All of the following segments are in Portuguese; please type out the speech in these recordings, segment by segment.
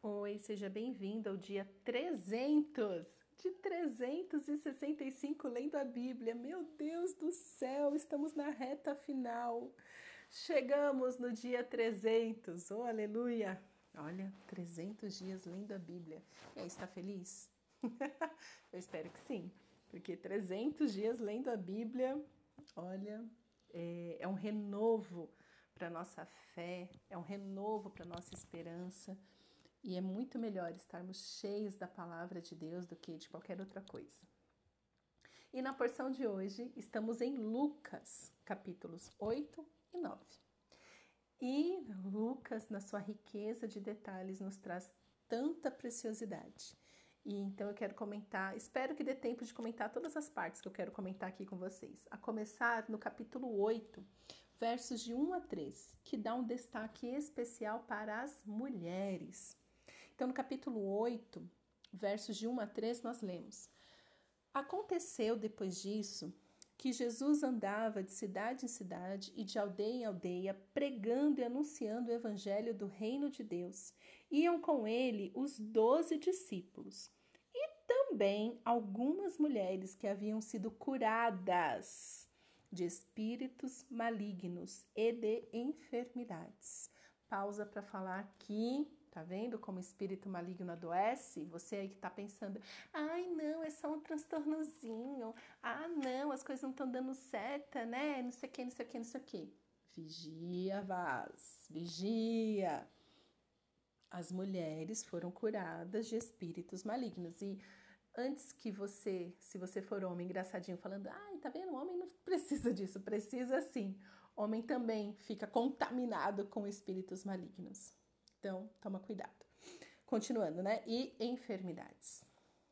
Oi, seja bem-vindo ao dia 300 de 365 lendo a Bíblia. Meu Deus do céu, estamos na reta final. Chegamos no dia 300. Oh, aleluia! Olha, 300 dias lendo a Bíblia. E aí, está feliz? Eu espero que sim, porque 300 dias lendo a Bíblia, olha, é, é um renovo para nossa fé, é um renovo para nossa esperança. E é muito melhor estarmos cheios da palavra de Deus do que de qualquer outra coisa. E na porção de hoje, estamos em Lucas, capítulos 8 e 9. E Lucas, na sua riqueza de detalhes, nos traz tanta preciosidade. E então eu quero comentar, espero que dê tempo de comentar todas as partes que eu quero comentar aqui com vocês. A começar no capítulo 8, versos de 1 a 3, que dá um destaque especial para as mulheres. Então, no capítulo 8, versos de 1 a 3, nós lemos: Aconteceu depois disso que Jesus andava de cidade em cidade e de aldeia em aldeia, pregando e anunciando o evangelho do reino de Deus. Iam com ele os doze discípulos e também algumas mulheres que haviam sido curadas de espíritos malignos e de enfermidades. Pausa para falar que Tá vendo como o espírito maligno adoece? Você aí que tá pensando, ai não, é só um transtornozinho. Ah, não, as coisas não estão dando certo, né? Não sei o que, não sei o que, não sei o que. Vigia, Vaz, vigia. As mulheres foram curadas de espíritos malignos. E antes que você, se você for homem engraçadinho, falando, ai, tá vendo? Homem não precisa disso, precisa sim. Homem também fica contaminado com espíritos malignos. Então, toma cuidado. Continuando, né? E enfermidades.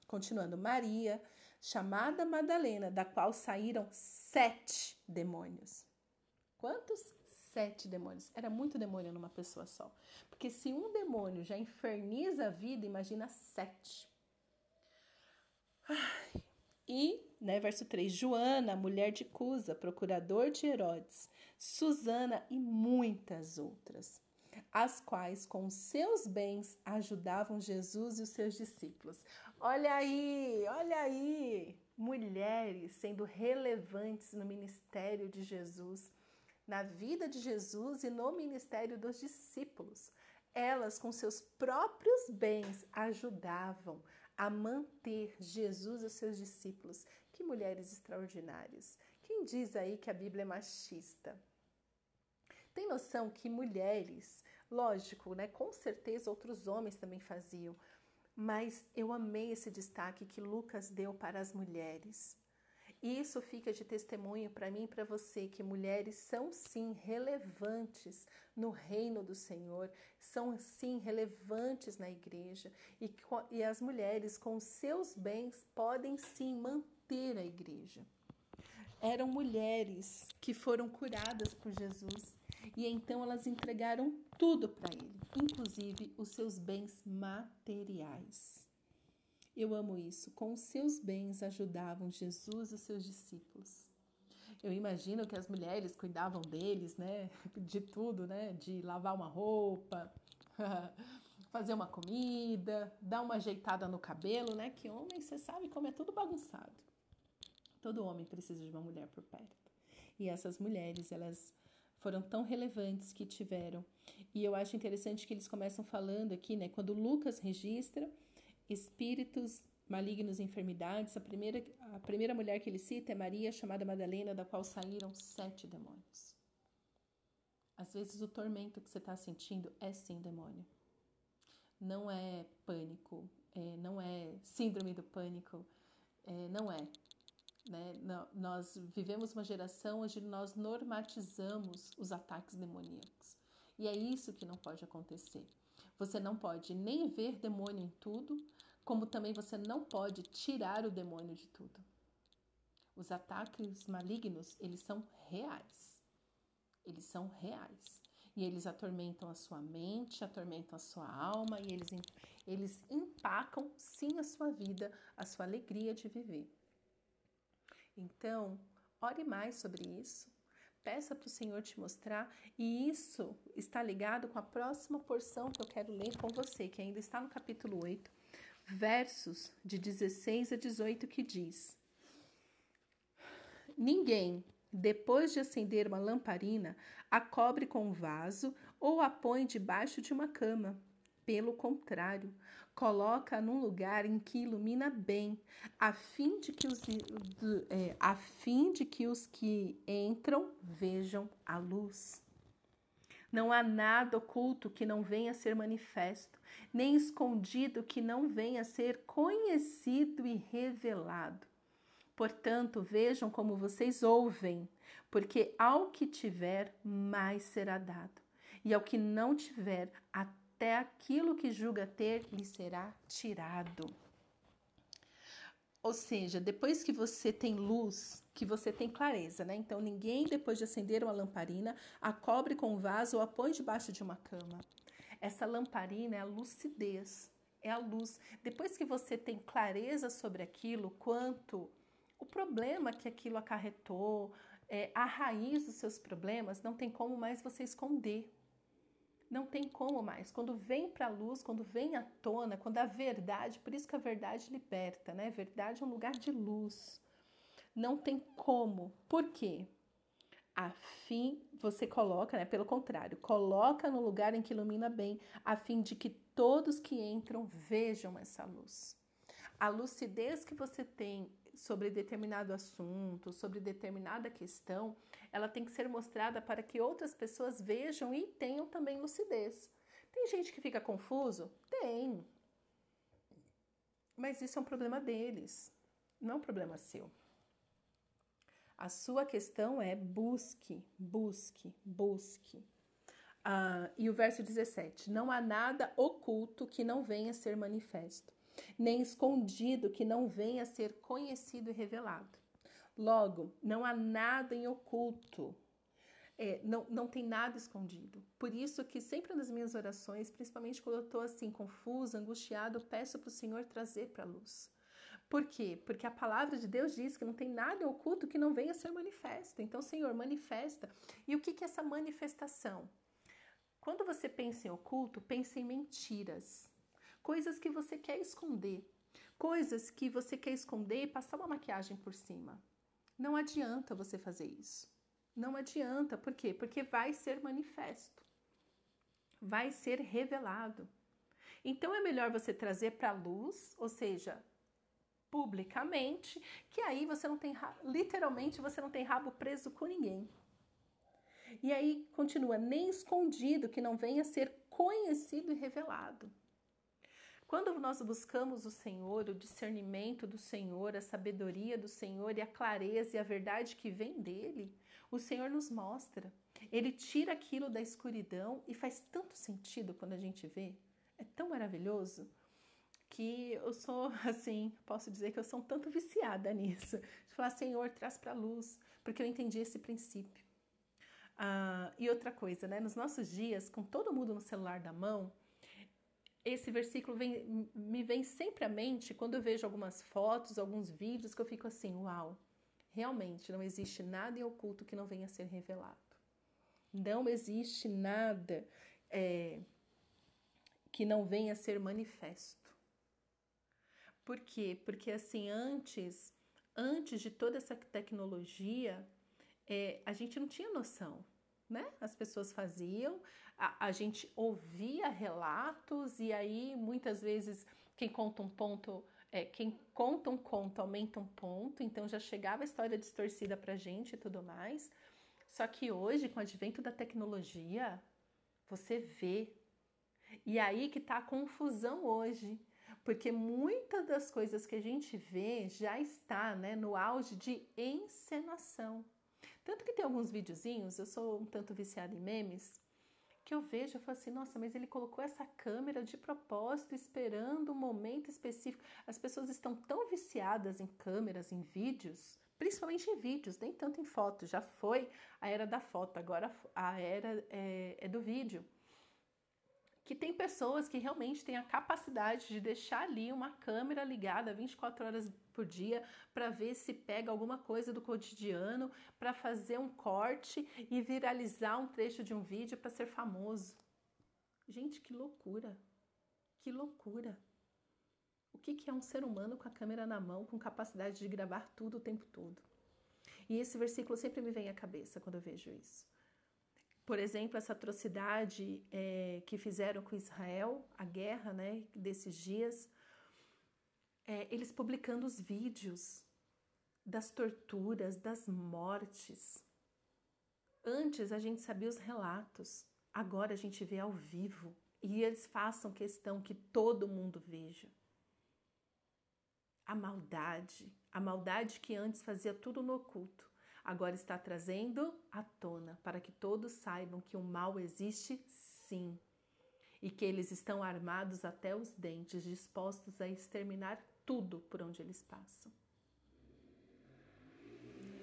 Continuando, Maria, chamada Madalena, da qual saíram sete demônios. Quantos? Sete demônios. Era muito demônio numa pessoa só. Porque se um demônio já inferniza a vida, imagina sete. Ai. E, né, verso 3, Joana, mulher de Cusa, procurador de Herodes, Susana e muitas outras as quais com seus bens ajudavam Jesus e os seus discípulos. Olha aí, olha aí, mulheres sendo relevantes no ministério de Jesus, na vida de Jesus e no ministério dos discípulos. Elas, com seus próprios bens, ajudavam a manter Jesus e os seus discípulos. Que mulheres extraordinárias! Quem diz aí que a Bíblia é machista? Tem noção que mulheres Lógico, né? Com certeza outros homens também faziam, mas eu amei esse destaque que Lucas deu para as mulheres. E isso fica de testemunho para mim e para você que mulheres são sim relevantes no reino do Senhor, são sim relevantes na igreja e, e as mulheres com seus bens podem sim manter a igreja. Eram mulheres que foram curadas por Jesus e então elas entregaram tudo para ele, inclusive os seus bens materiais. Eu amo isso. Com os seus bens ajudavam Jesus e os seus discípulos. Eu imagino que as mulheres cuidavam deles, né? De tudo, né? De lavar uma roupa, fazer uma comida, dar uma ajeitada no cabelo, né? Que homem, você sabe como é tudo bagunçado. Todo homem precisa de uma mulher por perto. E essas mulheres, elas foram tão relevantes que tiveram. E eu acho interessante que eles começam falando aqui, né? Quando Lucas registra espíritos malignos e enfermidades, a primeira, a primeira mulher que ele cita é Maria, chamada Madalena, da qual saíram sete demônios. Às vezes o tormento que você está sentindo é sim demônio. Não é pânico, é, não é síndrome do pânico, é, não é. Né? Nós vivemos uma geração onde nós normatizamos os ataques demoníacos. E é isso que não pode acontecer. Você não pode nem ver demônio em tudo, como também você não pode tirar o demônio de tudo. Os ataques malignos, eles são reais. Eles são reais. E eles atormentam a sua mente, atormentam a sua alma e eles, eles empacam sim a sua vida, a sua alegria de viver. Então, ore mais sobre isso. peça para o Senhor te mostrar, e isso está ligado com a próxima porção que eu quero ler com você, que ainda está no capítulo 8, versos de 16 a 18, que diz: Ninguém, depois de acender uma lamparina, a cobre com um vaso ou a põe debaixo de uma cama. Pelo contrário, coloca num lugar em que ilumina bem, a fim de que os, é, a fim de que, os que entram vejam a luz. Não há nada oculto que não venha a ser manifesto, nem escondido que não venha a ser conhecido e revelado. Portanto, vejam como vocês ouvem, porque ao que tiver, mais será dado, e ao que não tiver, até até aquilo que julga ter lhe será tirado. Ou seja, depois que você tem luz, que você tem clareza, né? Então, ninguém, depois de acender uma lamparina, a cobre com um vaso ou a põe debaixo de uma cama. Essa lamparina é a lucidez, é a luz. Depois que você tem clareza sobre aquilo, quanto o problema que aquilo acarretou, é, a raiz dos seus problemas, não tem como mais você esconder não tem como mais. Quando vem para a luz, quando vem à tona, quando a verdade, por isso que a verdade liberta, né? Verdade é um lugar de luz. Não tem como. Por quê? A fim, você coloca, né? Pelo contrário, coloca no lugar em que ilumina bem, a fim de que todos que entram vejam essa luz. A lucidez que você tem sobre determinado assunto, sobre determinada questão, ela tem que ser mostrada para que outras pessoas vejam e tenham também lucidez. Tem gente que fica confuso? Tem. Mas isso é um problema deles, não é um problema seu. A sua questão é busque, busque, busque. Ah, e o verso 17: Não há nada oculto que não venha a ser manifesto nem escondido que não venha a ser conhecido e revelado. Logo, não há nada em oculto, é, não, não tem nada escondido. Por isso que sempre nas minhas orações, principalmente quando eu estou assim confusa, angustiada, eu peço para o Senhor trazer para a luz. Por quê? Porque a palavra de Deus diz que não tem nada oculto que não venha a ser manifesto. Então, Senhor, manifesta. E o que, que é essa manifestação? Quando você pensa em oculto, pense em mentiras coisas que você quer esconder, coisas que você quer esconder e passar uma maquiagem por cima. Não adianta você fazer isso. Não adianta, por quê? Porque vai ser manifesto, vai ser revelado. Então é melhor você trazer para a luz, ou seja, publicamente, que aí você não tem, literalmente, você não tem rabo preso com ninguém. E aí continua, nem escondido, que não venha ser conhecido e revelado. Quando nós buscamos o Senhor, o discernimento do Senhor, a sabedoria do Senhor e a clareza e a verdade que vem dele, o Senhor nos mostra. Ele tira aquilo da escuridão e faz tanto sentido quando a gente vê. É tão maravilhoso que eu sou assim, posso dizer que eu sou um tanto viciada nisso. De falar, Senhor, traz para luz, porque eu entendi esse princípio. Ah, e outra coisa, né? Nos nossos dias, com todo mundo no celular da mão, esse versículo vem, me vem sempre à mente quando eu vejo algumas fotos, alguns vídeos que eu fico assim, uau, realmente não existe nada em oculto que não venha a ser revelado. Não existe nada é, que não venha a ser manifesto. Por quê? Porque assim, antes, antes de toda essa tecnologia, é, a gente não tinha noção né? As pessoas faziam, a, a, gente ouvia relatos e aí muitas vezes quem conta um ponto, é, quem conta um conto aumenta um ponto, então já chegava a história distorcida pra gente e tudo mais. Só que hoje, com o advento da tecnologia, você vê. E aí que tá a confusão hoje, porque muitas das coisas que a gente vê já está né, no auge de encenação. Tanto que tem alguns videozinhos, eu sou um tanto viciada em memes, que eu vejo e falo assim, nossa, mas ele colocou essa câmera de propósito, esperando um momento específico. As pessoas estão tão viciadas em câmeras, em vídeos, principalmente em vídeos, nem tanto em fotos. Já foi a era da foto, agora a era é, é do vídeo. Que tem pessoas que realmente têm a capacidade de deixar ali uma câmera ligada 24 horas por dia para ver se pega alguma coisa do cotidiano, para fazer um corte e viralizar um trecho de um vídeo para ser famoso. Gente, que loucura! Que loucura! O que, que é um ser humano com a câmera na mão, com capacidade de gravar tudo o tempo todo? E esse versículo sempre me vem à cabeça quando eu vejo isso. Por exemplo, essa atrocidade é, que fizeram com Israel, a guerra né, desses dias, é, eles publicando os vídeos das torturas, das mortes. Antes a gente sabia os relatos, agora a gente vê ao vivo e eles façam questão que todo mundo veja. A maldade, a maldade que antes fazia tudo no oculto, agora está trazendo à tona para que todos saibam que o mal existe sim e que eles estão armados até os dentes, dispostos a exterminar tudo por onde eles passam.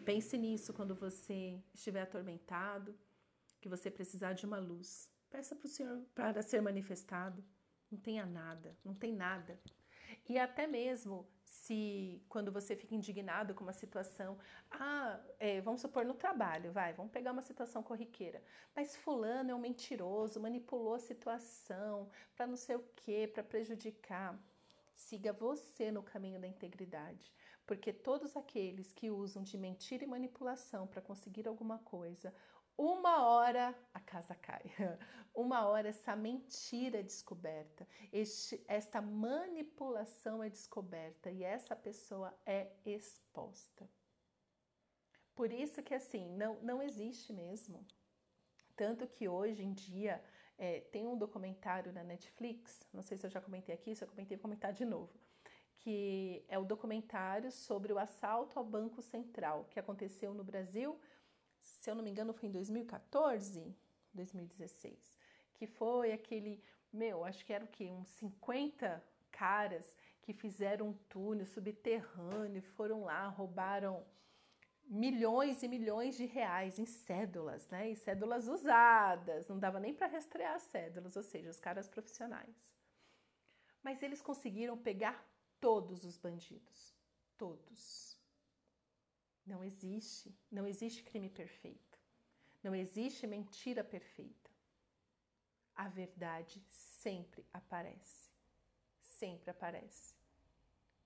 Pense nisso quando você estiver atormentado, que você precisar de uma luz. Peça para o Senhor para ser manifestado. Não tenha nada, não tem nada. E até mesmo se quando você fica indignado com uma situação, ah, é, vamos supor no trabalho, vai, vamos pegar uma situação corriqueira, mas fulano é um mentiroso, manipulou a situação para não sei o que, para prejudicar. Siga você no caminho da integridade, porque todos aqueles que usam de mentira e manipulação para conseguir alguma coisa, uma hora a casa cai, uma hora essa mentira é descoberta, este, esta manipulação é descoberta e essa pessoa é exposta. Por isso que assim, não, não existe mesmo. Tanto que hoje em dia é, tem um documentário na Netflix, não sei se eu já comentei aqui, se eu comentei, vou comentar de novo, que é o documentário sobre o assalto ao Banco Central, que aconteceu no Brasil se eu não me engano, foi em 2014, 2016, que foi aquele, meu, acho que era o quê? Uns 50 caras que fizeram um túnel subterrâneo, foram lá, roubaram milhões e milhões de reais em cédulas, né? E cédulas usadas, não dava nem para rastrear as cédulas, ou seja, os caras profissionais. Mas eles conseguiram pegar todos os bandidos, todos. Não existe, não existe crime perfeito. Não existe mentira perfeita. A verdade sempre aparece. Sempre aparece.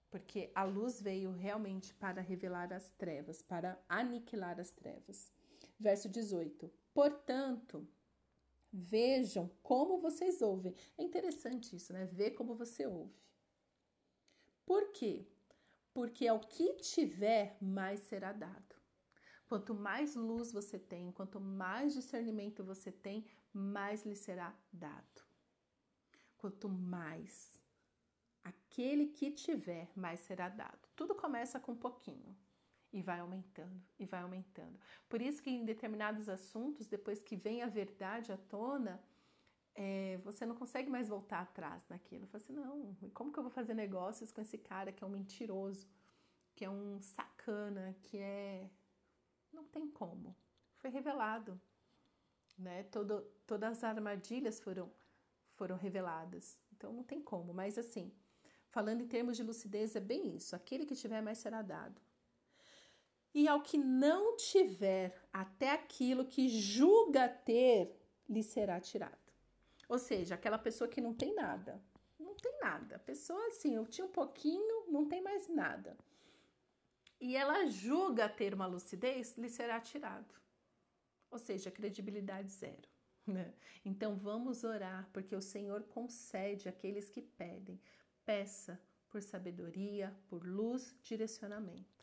Porque a luz veio realmente para revelar as trevas, para aniquilar as trevas. Verso 18. Portanto, vejam como vocês ouvem. É interessante isso, né? Ver como você ouve. Por quê? porque ao que tiver, mais será dado. Quanto mais luz você tem, quanto mais discernimento você tem, mais lhe será dado. Quanto mais aquele que tiver, mais será dado. Tudo começa com um pouquinho e vai aumentando e vai aumentando. Por isso que em determinados assuntos, depois que vem a verdade à tona, é, você não consegue mais voltar atrás naquilo. Fala assim, não, como que eu vou fazer negócios com esse cara que é um mentiroso, que é um sacana, que é. Não tem como. Foi revelado. Né? Todo, todas as armadilhas foram, foram reveladas. Então não tem como. Mas assim, falando em termos de lucidez, é bem isso. Aquele que tiver mais será dado. E ao que não tiver, até aquilo que julga ter, lhe será tirado. Ou seja, aquela pessoa que não tem nada. Não tem nada. A pessoa assim, eu tinha um pouquinho, não tem mais nada. E ela julga ter uma lucidez, lhe será tirado. Ou seja, credibilidade zero. Né? Então vamos orar, porque o Senhor concede àqueles que pedem. Peça por sabedoria, por luz, direcionamento.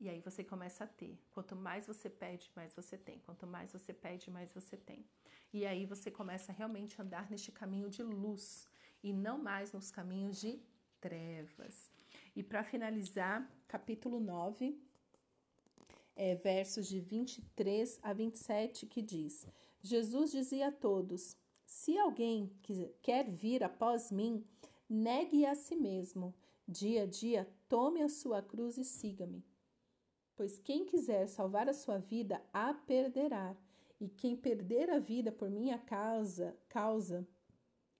E aí você começa a ter. Quanto mais você pede, mais você tem. Quanto mais você pede, mais você tem. E aí você começa a realmente andar neste caminho de luz e não mais nos caminhos de trevas. E para finalizar, capítulo 9, é, versos de 23 a 27, que diz: Jesus dizia a todos: Se alguém quer vir após mim, negue a si mesmo. Dia a dia, tome a sua cruz e siga-me. Pois quem quiser salvar a sua vida, a perderá e quem perder a vida por minha causa, causa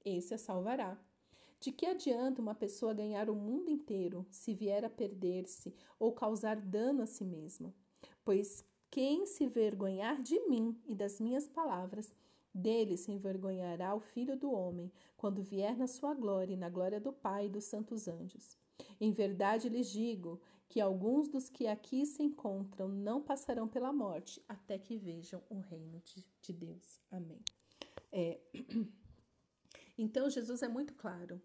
esse a salvará. De que adianta uma pessoa ganhar o mundo inteiro se vier a perder-se ou causar dano a si mesma? Pois quem se vergonhar de mim e das minhas palavras, dele se envergonhará o Filho do Homem, quando vier na sua glória e na glória do Pai e dos santos anjos. Em verdade lhes digo que alguns dos que aqui se encontram não passarão pela morte até que vejam o reino de, de Deus. Amém. É... Então, Jesus é muito claro.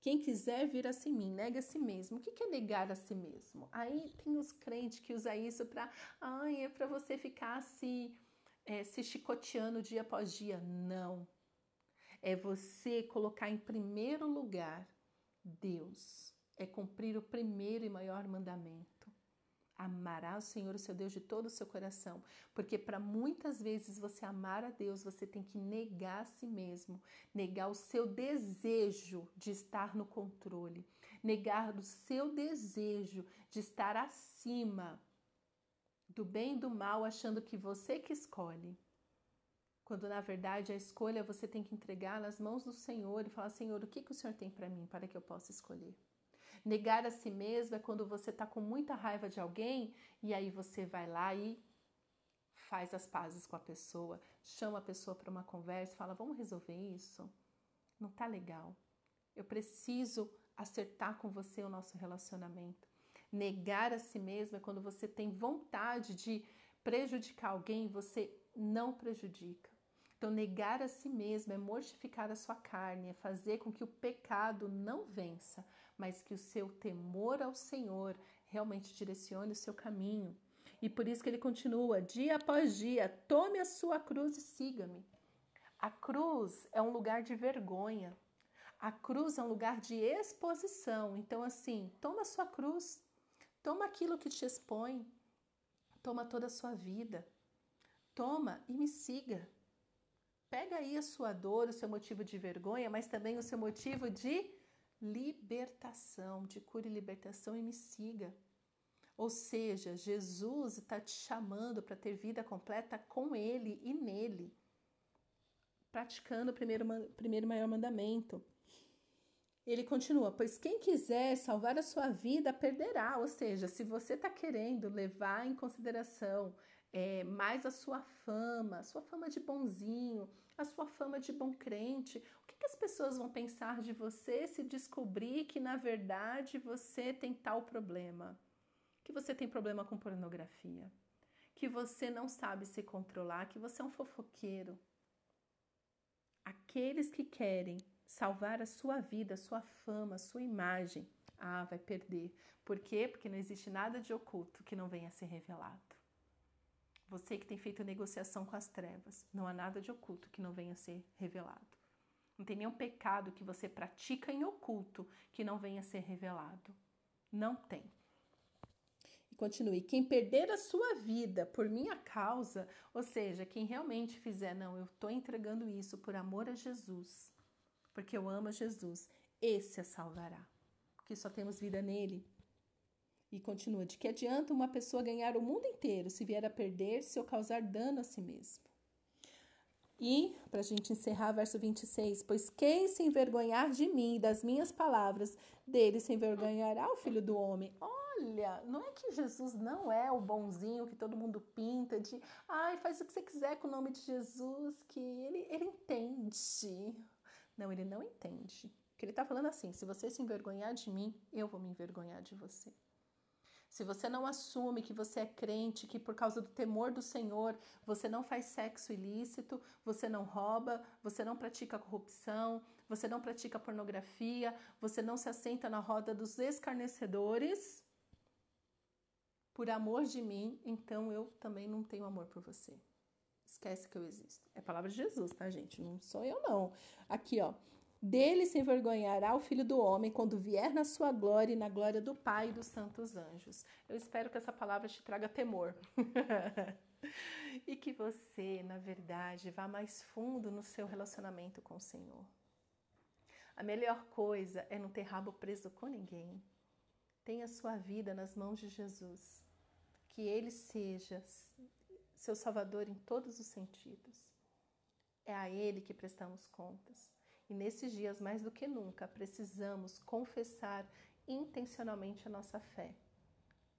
Quem quiser vir a si mim, nega a si mesmo. O que é negar a si mesmo? Aí tem os crentes que usam isso para, ai, é para você ficar se, é, se chicoteando dia após dia. Não. É você colocar em primeiro lugar Deus é cumprir o primeiro e maior mandamento. Amará o Senhor, o seu Deus, de todo o seu coração. Porque para muitas vezes você amar a Deus, você tem que negar a si mesmo, negar o seu desejo de estar no controle, negar o seu desejo de estar acima do bem e do mal, achando que você que escolhe. Quando na verdade a escolha você tem que entregar nas mãos do Senhor e falar: Senhor, o que, que o Senhor tem para mim para que eu possa escolher? Negar a si mesmo é quando você está com muita raiva de alguém e aí você vai lá e faz as pazes com a pessoa, chama a pessoa para uma conversa, fala: "Vamos resolver isso? Não tá legal. Eu preciso acertar com você o nosso relacionamento." Negar a si mesmo é quando você tem vontade de prejudicar alguém e você não prejudica. Então, negar a si mesmo é mortificar a sua carne, é fazer com que o pecado não vença, mas que o seu temor ao Senhor realmente direcione o seu caminho. E por isso que ele continua, dia após dia, tome a sua cruz e siga-me. A cruz é um lugar de vergonha. A cruz é um lugar de exposição. Então, assim, toma a sua cruz, toma aquilo que te expõe, toma toda a sua vida, toma e me siga. Pega aí a sua dor, o seu motivo de vergonha, mas também o seu motivo de libertação, de cura e libertação e me siga. Ou seja, Jesus está te chamando para ter vida completa com Ele e nele, praticando o primeiro, primeiro maior mandamento. Ele continua: Pois quem quiser salvar a sua vida perderá. Ou seja, se você está querendo levar em consideração é, mais a sua fama, a sua fama de bonzinho, a sua fama de bom crente. O que, que as pessoas vão pensar de você se descobrir que na verdade você tem tal problema? Que você tem problema com pornografia, que você não sabe se controlar, que você é um fofoqueiro. Aqueles que querem salvar a sua vida, a sua fama, a sua imagem, ah, vai perder. Por quê? Porque não existe nada de oculto que não venha a ser revelado. Você que tem feito negociação com as trevas, não há nada de oculto que não venha a ser revelado. Não tem nenhum pecado que você pratica em oculto que não venha a ser revelado. Não tem. E continue. Quem perder a sua vida por minha causa, ou seja, quem realmente fizer, não, eu estou entregando isso por amor a Jesus, porque eu amo a Jesus, esse a salvará. Porque só temos vida nele. E continua: de que adianta uma pessoa ganhar o mundo inteiro se vier a perder-se ou causar dano a si mesmo? E, para a gente encerrar, verso 26: Pois quem se envergonhar de mim e das minhas palavras, dele se envergonhará o filho do homem. Olha, não é que Jesus não é o bonzinho que todo mundo pinta de, ai, faz o que você quiser com o nome de Jesus, que ele, ele entende. Não, ele não entende. Porque ele está falando assim: se você se envergonhar de mim, eu vou me envergonhar de você. Se você não assume que você é crente, que por causa do temor do Senhor você não faz sexo ilícito, você não rouba, você não pratica corrupção, você não pratica pornografia, você não se assenta na roda dos escarnecedores, por amor de mim, então eu também não tenho amor por você. Esquece que eu existo. É a palavra de Jesus, tá, gente? Não sou eu, não. Aqui, ó. Dele se envergonhará o Filho do Homem quando vier na sua glória e na glória do Pai e dos santos anjos. Eu espero que essa palavra te traga temor. e que você, na verdade, vá mais fundo no seu relacionamento com o Senhor. A melhor coisa é não ter rabo preso com ninguém. Tenha sua vida nas mãos de Jesus. Que Ele seja seu Salvador em todos os sentidos. É a Ele que prestamos contas. E nesses dias, mais do que nunca, precisamos confessar intencionalmente a nossa fé.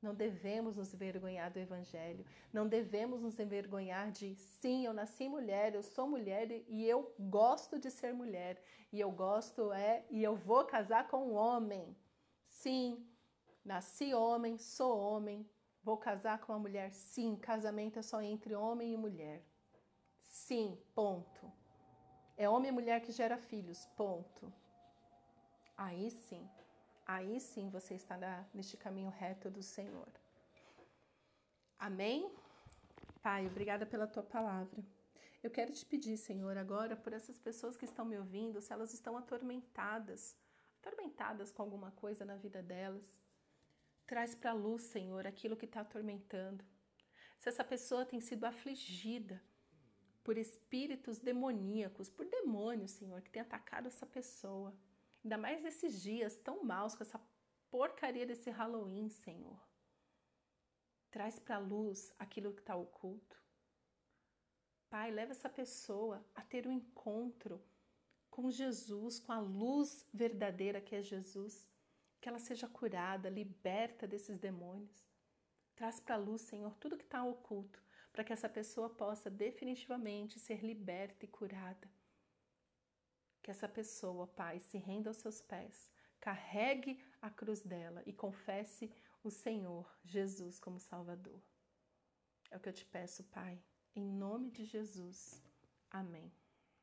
Não devemos nos envergonhar do Evangelho, não devemos nos envergonhar de sim, eu nasci mulher, eu sou mulher e eu gosto de ser mulher, e eu gosto é, e eu vou casar com um homem. Sim, nasci homem, sou homem, vou casar com uma mulher. Sim, casamento é só entre homem e mulher. Sim, ponto. É homem e mulher que gera filhos, ponto. Aí sim aí sim você estará neste caminho reto do Senhor. Amém? Pai, obrigada pela tua palavra. Eu quero te pedir, Senhor, agora por essas pessoas que estão me ouvindo, se elas estão atormentadas, atormentadas com alguma coisa na vida delas, traz para luz, Senhor, aquilo que está atormentando. Se essa pessoa tem sido afligida por espíritos demoníacos, por demônios, Senhor, que tem atacado essa pessoa, Ainda mais nesses dias tão maus com essa porcaria desse Halloween, Senhor. Traz para luz aquilo que está oculto. Pai, leva essa pessoa a ter um encontro com Jesus, com a luz verdadeira que é Jesus. Que ela seja curada, liberta desses demônios. Traz para luz, Senhor, tudo que está oculto, para que essa pessoa possa definitivamente ser liberta e curada. Que essa pessoa, Pai, se renda aos seus pés, carregue a cruz dela e confesse o Senhor Jesus como Salvador. É o que eu te peço, Pai, em nome de Jesus. Amém.